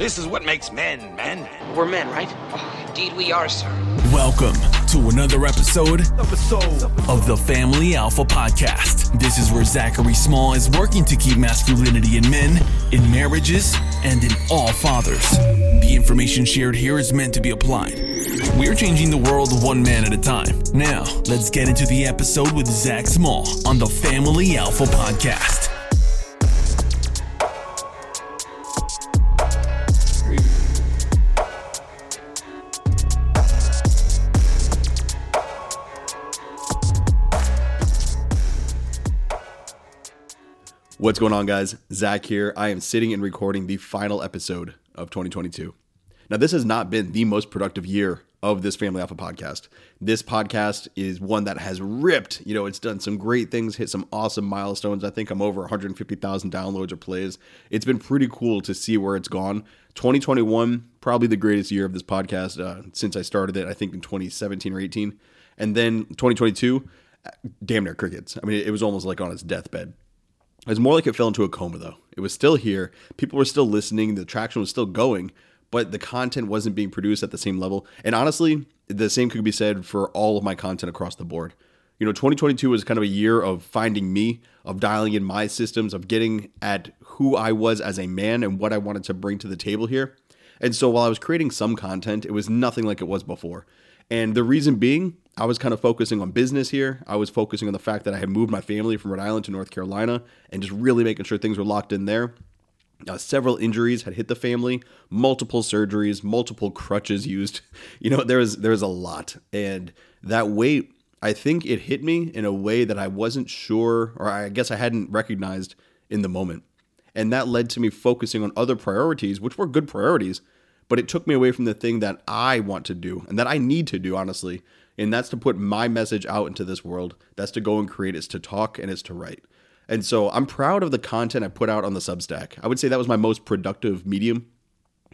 This is what makes men, men. We're men, right? Oh, indeed we are, sir. Welcome to another episode, episode of the Family Alpha Podcast. This is where Zachary Small is working to keep masculinity in men, in marriages, and in all fathers. The information shared here is meant to be applied. We're changing the world one man at a time. Now, let's get into the episode with Zac Small on the Family Alpha Podcast. What's going on, guys? Zac here. I am sitting and recording the final episode of 2022. Now, this has not been the most productive year of this Family Alpha podcast. This podcast is one that has ripped. You know, it's done some great things, hit some awesome milestones. I think I'm over 150,000 downloads or plays. It's been pretty cool to see where it's gone. 2021, probably the greatest year of this podcast uh, since I started it, I think in 2017 or 18. And then 2022, damn near crickets. I mean, it was almost like on its deathbed. It was more like it fell into a coma, though. It was still here. People were still listening. The traction was still going, but the content wasn't being produced at the same level. And honestly, the same could be said for all of my content across the board. You know, 2022 was kind of a year of finding me, of dialing in my systems, of getting at who I was as a man and what I wanted to bring to the table here. And so while I was creating some content, it was nothing like it was before. And the reason being, I was kind of focusing on business here. I was focusing on the fact that I had moved my family from Rhode Island to North Carolina and just really making sure things were locked in there. Uh, several injuries had hit the family, multiple surgeries, multiple crutches used. You know, there was there was a lot, and that weight, I think it hit me in a way that I wasn't sure, or I guess I hadn't recognized in the moment, and that led to me focusing on other priorities, which were good priorities, but it took me away from the thing that I want to do and that I need to do, honestly, and that's to put my message out into this world. That's to go and create. It's to talk and it's to write. And so I'm proud of the content I put out on the Substack. I would say that was my most productive medium.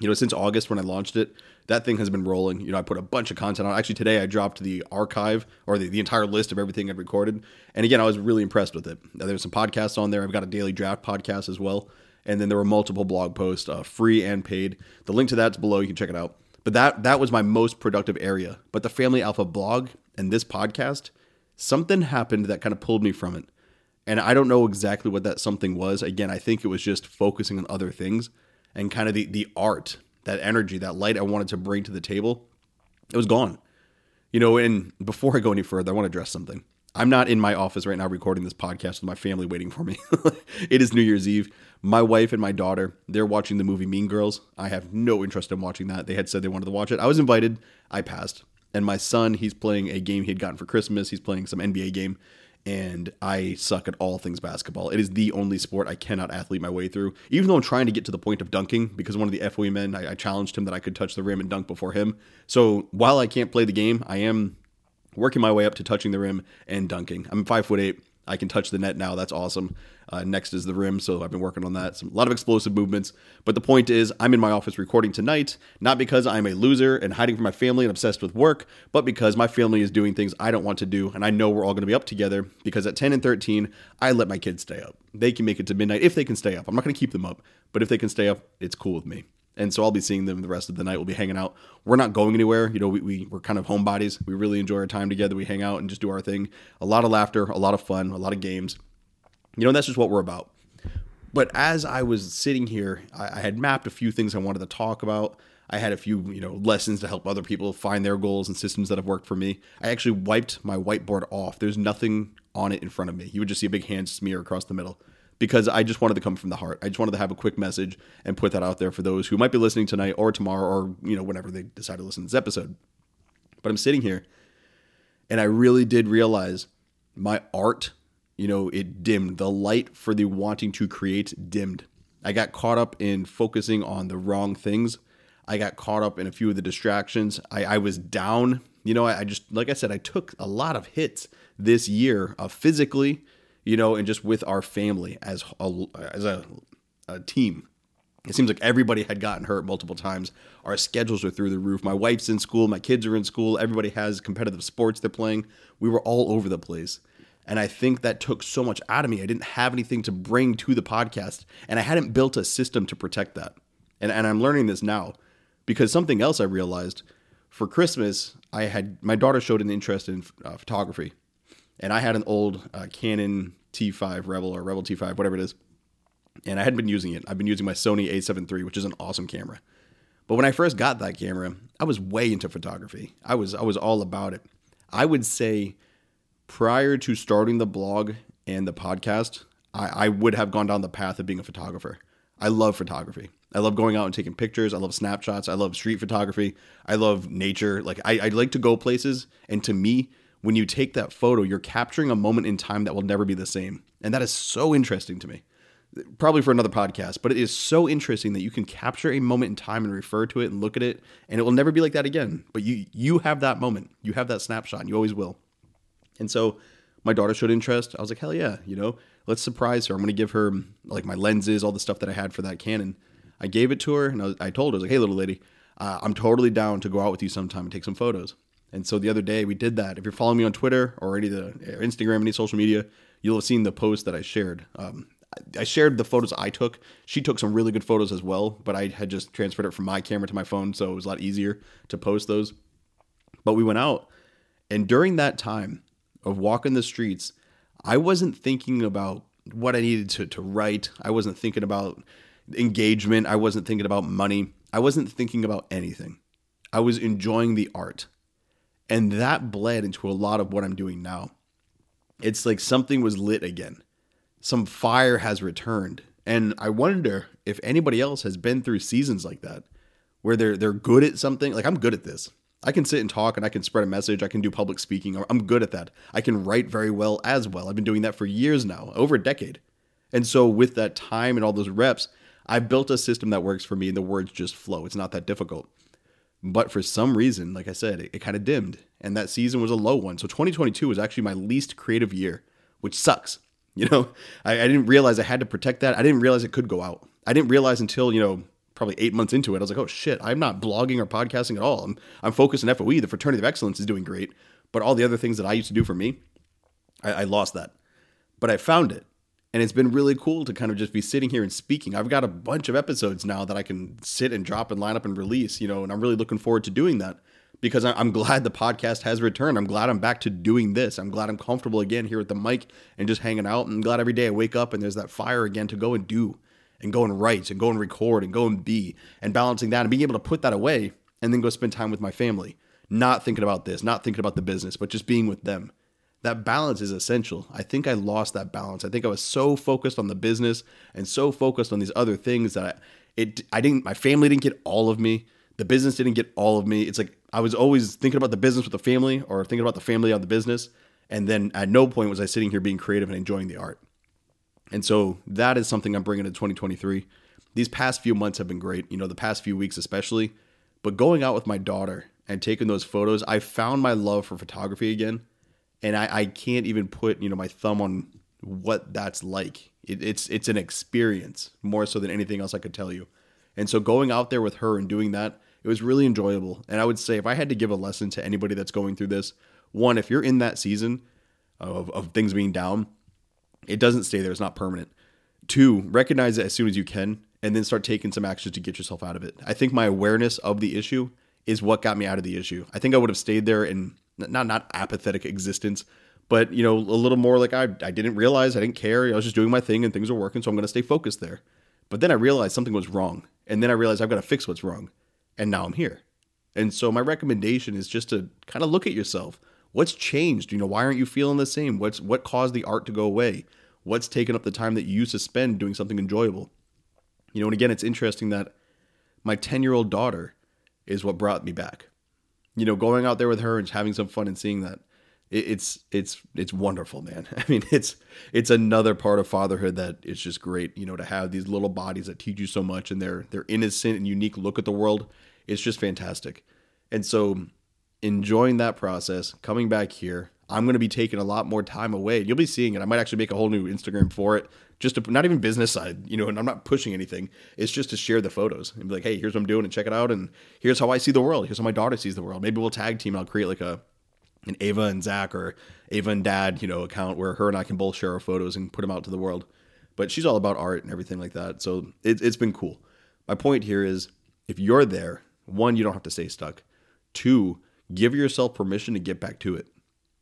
You know, since August when I launched it, that thing has been rolling. You know, I put a bunch of content on. Actually, today I dropped the archive or the, the entire list of everything I've recorded. And again, I was really impressed with it. There's some podcasts on there. I've got a daily draft podcast as well. And then there were multiple blog posts, uh, free and paid. The link to that's below. You can check it out. But that that was my most productive area. But the Family Alpha blog and this podcast, something happened that kind of pulled me from it. And I don't know exactly what that something was. Again, I think it was just focusing on other things and kind of the the art, that energy, that light I wanted to bring to the table. It was gone. You know, and before I go any further, I want to address something. I'm not in my office right now recording this podcast with my family waiting for me. it is New Year's Eve. My wife and my daughter, they're watching the movie Mean Girls. I have no interest in watching that. They had said they wanted to watch it. I was invited. I passed. And my son, he's playing a game he had gotten for Christmas. He's playing some NBA game. And I suck at all things basketball. It is the only sport I cannot athlete my way through. Even though I'm trying to get to the point of dunking, because one of the FOE men, I, I challenged him that I could touch the rim and dunk before him. So while I can't play the game, I am working my way up to touching the rim and dunking. I'm five foot eight. I can touch the net now. That's awesome. Uh, next is the rim, so I've been working on that. Some, a lot of explosive movements. But the point is, I'm in my office recording tonight, not because I'm a loser and hiding from my family and obsessed with work, but because my family is doing things I don't want to do, and I know we're all going to be up together. Because at 10 and 13, I let my kids stay up. They can make it to midnight if they can stay up. I'm not going to keep them up, but if they can stay up, it's cool with me and so I'll be seeing them the rest of the night. We'll be hanging out. We're not going anywhere. You know, we, we we're kind of homebodies. We really enjoy our time together. We hang out and just do our thing. A lot of laughter, a lot of fun, a lot of games. You know, that's just what we're about. But as I was sitting here, I, I had mapped a few things I wanted to talk about. I had a few, you know, lessons to help other people find their goals and systems that have worked for me. I actually wiped my whiteboard off. There's nothing on it in front of me. You would just see a big hand smear across the middle because I just wanted to come from the heart. I just wanted to have a quick message and put that out there for those who might be listening tonight or tomorrow or, you know, whenever they decide to listen to this episode. But I'm sitting here and I really did realize my art, you know, it dimmed. The light for the wanting to create dimmed. I got caught up in focusing on the wrong things. I got caught up in a few of the distractions. I, I was down. You know, I, I, just, like I said, I took a lot of hits this year uh, physically you know, and just with our family as a, as a, a team. It seems like everybody had gotten hurt multiple times. Our schedules are through the roof. My wife's in school, my kids are in school, everybody has competitive sports they're playing. We were all over the place. And I think that took so much out of me. I didn't have anything to bring to the podcast, and I hadn't built a system to protect that. And, and I'm learning this now because something else I realized for Christmas, I had my daughter showed an interest in uh, photography, and I had an old uh, Canon T5 Rebel or Rebel T5, whatever it is, and I hadn't been using it. I've been using my Sony A7 III, which is an awesome camera. But when I first got that camera, I was way into photography. I was I was all about it. I would say prior to starting the blog and the podcast, I, I would have gone down the path of being a photographer. I love photography. I love going out and taking pictures. I love snapshots. I love street photography. I love nature. Like I, I like to go places. And to me, when you take that photo, you're capturing a moment in time that will never be the same. And that is so interesting to me probably for another podcast, but it is so interesting that you can capture a moment in time and refer to it and look at it, and it will never be like that again. But you you have that moment, you have that snapshot, and you always will. And so my daughter showed interest. I was like, hell yeah, you know, let's surprise her. I'm going to give her like my lenses, all the stuff that I had for that Canon. I gave it to her, and I told her, I was like, hey, little lady, uh, I'm totally down to go out with you sometime and take some photos. And so the other day we did that. If you're following me on Twitter or any of the or Instagram, any social media, you'll have seen the post that I shared. Um, I shared the photos I took. She took some really good photos as well, but I had just transferred it from my camera to my phone, so it was a lot easier to post those. But we went out, and during that time of walking the streets, I wasn't thinking about what I needed to, to write. I wasn't thinking about engagement. I wasn't thinking about money. I wasn't thinking about anything. I was enjoying the art. And that bled into a lot of what I'm doing now. It's like something was lit again some fire has returned. And I wonder if anybody else has been through seasons like that where they're they're good at something. Like I'm good at this. I can sit and talk and I can spread a message. I can do public speaking. I'm good at that. I can write very well as well. I've been doing that for years now, over a decade. And so with that time and all those reps, I've built a system that works for me and the words just flow. It's not that difficult. But for some reason, like I said, it, it kind of dimmed. And that season was a low one. So 2022 was actually my least creative year, which sucks. You know, I, I didn't realize I had to protect that. I didn't realize it could go out. I didn't realize until, you know, probably eight months into it, I was like, oh shit, I'm not blogging or podcasting at all. I'm, I'm focused on FOE. The Fraternity of Excellence is doing great. But all the other things that I used to do for me, I, I lost that. But I found it. And it's been really cool to kind of just be sitting here and speaking. I've got a bunch of episodes now that I can sit and drop and line up and release, you know, and I'm really looking forward to doing that because I'm glad the podcast has returned. I'm glad I'm back to doing this. I'm glad I'm comfortable again here with the mic and just hanging out. I'm glad every day I wake up and there's that fire again to go and do and go and write and go and record and go and be and balancing that and being able to put that away and then go spend time with my family. Not thinking about this, not thinking about the business, but just being with them. That balance is essential. I think I lost that balance. I think I was so focused on the business and so focused on these other things that I, it I didn't my family didn't get all of me. The business didn't get all of me. It's like I was always thinking about the business with the family or thinking about the family on the business. And then at no point was I sitting here being creative and enjoying the art. And so that is something I'm bringing to 2023. These past few months have been great, you know, the past few weeks especially. But going out with my daughter and taking those photos, I found my love for photography again. And I, I can't even put, you know, my thumb on what that's like. It, it's it's an experience more so than anything else I could tell you. And so going out there with her and doing that, it was really enjoyable. And I would say if I had to give a lesson to anybody that's going through this, one, if you're in that season of, of things being down, it doesn't stay there. It's not permanent. Two, recognize it as soon as you can and then start taking some actions to get yourself out of it. I think my awareness of the issue is what got me out of the issue. I think I would have stayed there in not not apathetic existence, but you know, a little more like I I didn't realize, I didn't care. I was just doing my thing and things were working, so I'm going to stay focused there. But then I realized something was wrong, and then I realized I've got to fix what's wrong and now I'm here. And so my recommendation is just to kind of look at yourself. What's changed? You know, why aren't you feeling the same? What's what caused the art to go away? What's taken up the time that you used to spend doing something enjoyable? You know, and again, it's interesting that my 10-year-old daughter is what brought me back. You know, going out there with her and having some fun and seeing that it's it's it's wonderful, man. I mean, it's it's another part of fatherhood that is just great. You know, to have these little bodies that teach you so much and their their innocent and unique look at the world. It's just fantastic. And so, enjoying that process, coming back here, I'm going to be taking a lot more time away. You'll be seeing it. I might actually make a whole new Instagram for it, just to not even business side, you know. And I'm not pushing anything. It's just to share the photos and be like, hey, here's what I'm doing, and check it out. And here's how I see the world. Here's how my daughter sees the world. Maybe we'll tag team. I'll create like a an Ava and Zac or Ava and Dad, you know, account where her and I can both share our photos and put them out to the world. But she's all about art and everything like that. So it, it's been cool. My point here is if you're there, one, you don't have to stay stuck. Two, give yourself permission to get back to it.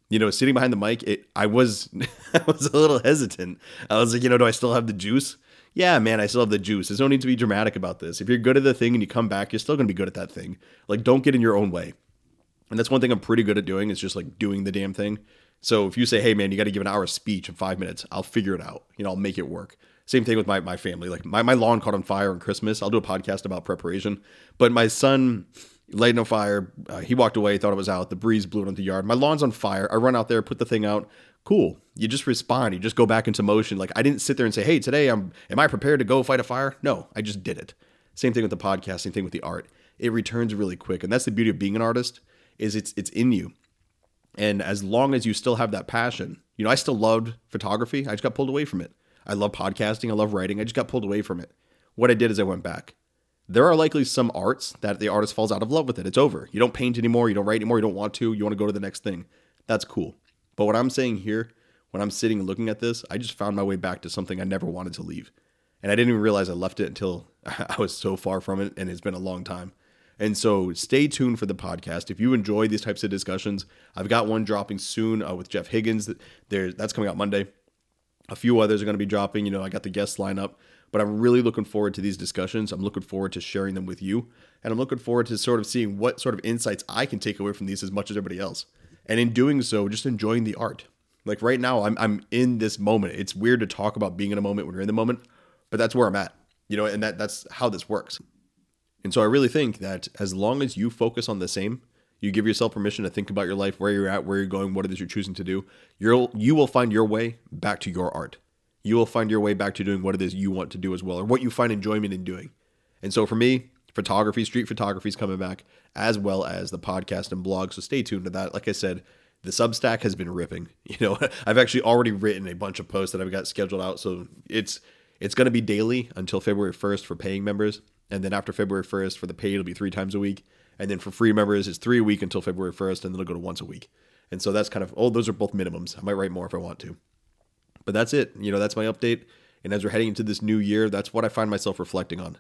You know, sitting behind the mic, it I was I was a little hesitant. I was like, you know, do I still have the juice? Yeah, man, I still have the juice. There's no need to be dramatic about this. If you're good at the thing and you come back, you're still gonna be good at that thing. Like, don't get in your own way. And that's one thing I'm pretty good at doing is just like doing the damn thing. So if you say, hey man, you got to give an hour speech in five minutes, I'll figure it out. You know, I'll make it work. Same thing with my, my family. Like my, my lawn caught on fire on Christmas. I'll do a podcast about preparation. But my son lighted on fire. Uh, he walked away, thought it was out. The breeze blew it into the yard. My lawn's on fire. I run out there, put the thing out. Cool. You just respond. You just go back into motion. Like I didn't sit there and say, hey, today I'm am I prepared to go fight a fire? No, I just did it. Same thing with the podcast, same thing with the art. It returns really quick. And that's the beauty of being an artist, is it's it's in you. And as long as you still have that passion, you know, I still loved photography. I just got pulled away from it. I love podcasting. I love writing. I just got pulled away from it. What I did is I went back. There are likely some arts that the artist falls out of love with it. It's over. You don't paint anymore. You don't write anymore. You don't want to. You want to go to the next thing. That's cool. But what I'm saying here, when I'm sitting and looking at this, I just found my way back to something I never wanted to leave. And I didn't even realize I left it until I was so far from it and it's been a long time. And so stay tuned for the podcast. If you enjoy these types of discussions, I've got one dropping soon uh, with Jeff Higgins. There, that's coming out Monday. A few others are going to be dropping. You know, I got the guest lineup, but I'm really looking forward to these discussions. I'm looking forward to sharing them with you, and I'm looking forward to sort of seeing what sort of insights I can take away from these as much as everybody else. And in doing so, just enjoying the art. Like right now, I'm I'm in this moment. It's weird to talk about being in a moment when you're in the moment, but that's where I'm at. You know, and that that's how this works. And so I really think that as long as you focus on the same, you give yourself permission to think about your life, where you're at, where you're going, what it is you're choosing to do, you'll you will find your way back to your art. You will find your way back to doing what it is you want to do as well, or what you find enjoyment in doing. And so for me, photography, street photography is coming back, as well as the podcast and blog. So stay tuned to that. Like I said, the Substack has been ripping. You know, I've actually already written a bunch of posts that I've got scheduled out. So it's it's going to be daily until February 1st for paying members. And then after February 1st for the paid, it'll be three times a week. And then for free members, it's three a week until February 1st, and then it'll go to once a week. And so that's kind of, oh, those are both minimums. I might write more if I want to. But that's it. You know, that's my update. And as we're heading into this new year, that's what I find myself reflecting on.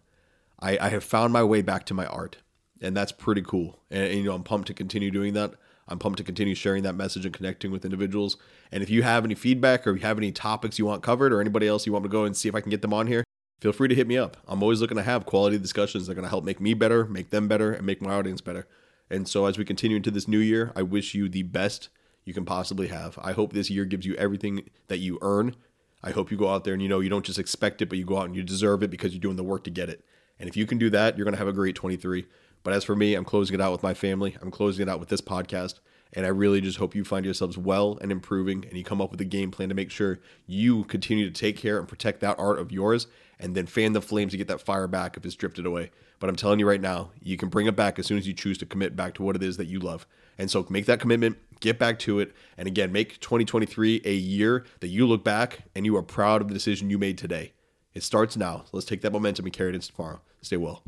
I, I have found my way back to my art, and that's pretty cool. And, and, you know, I'm pumped to continue doing that. I'm pumped to continue sharing that message and connecting with individuals. And if you have any feedback or you have any topics you want covered or anybody else you want me to go and see if I can get them on here, feel free to hit me up. I'm always looking to have quality discussions that are going to help make me better, make them better, and make my audience better. And so, as we continue into this new year, I wish you the best you can possibly have. I hope this year gives you everything that you earn. I hope you go out there and you know you don't just expect it, but you go out and you deserve it because you're doing the work to get it. And if you can do that, you're going to have a great 23. But as for me, I'm closing it out with my family. I'm closing it out with this podcast. And I really just hope you find yourselves well and improving and you come up with a game plan to make sure you continue to take care and protect that art of yours and then fan the flames to get that fire back if it's drifted away. But I'm telling you right now, you can bring it back as soon as you choose to commit back to what it is that you love. And so make that commitment, get back to it, and again, make 2023 a year that you look back and you are proud of the decision you made today. It starts now. Let's take that momentum and carry it into tomorrow. Stay well.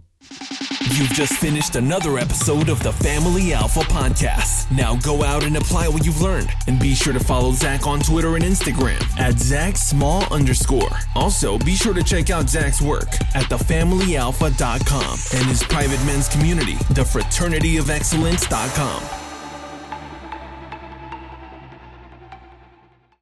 You've just finished another episode of the Family Alpha Podcast. Now go out and apply what you've learned. And be sure to follow Zac on Twitter and Instagram at Zac Small underscore. Also, be sure to check out Zac's work at thefamilyalpha.com and his private men's community, thefraternityofexcellence.com.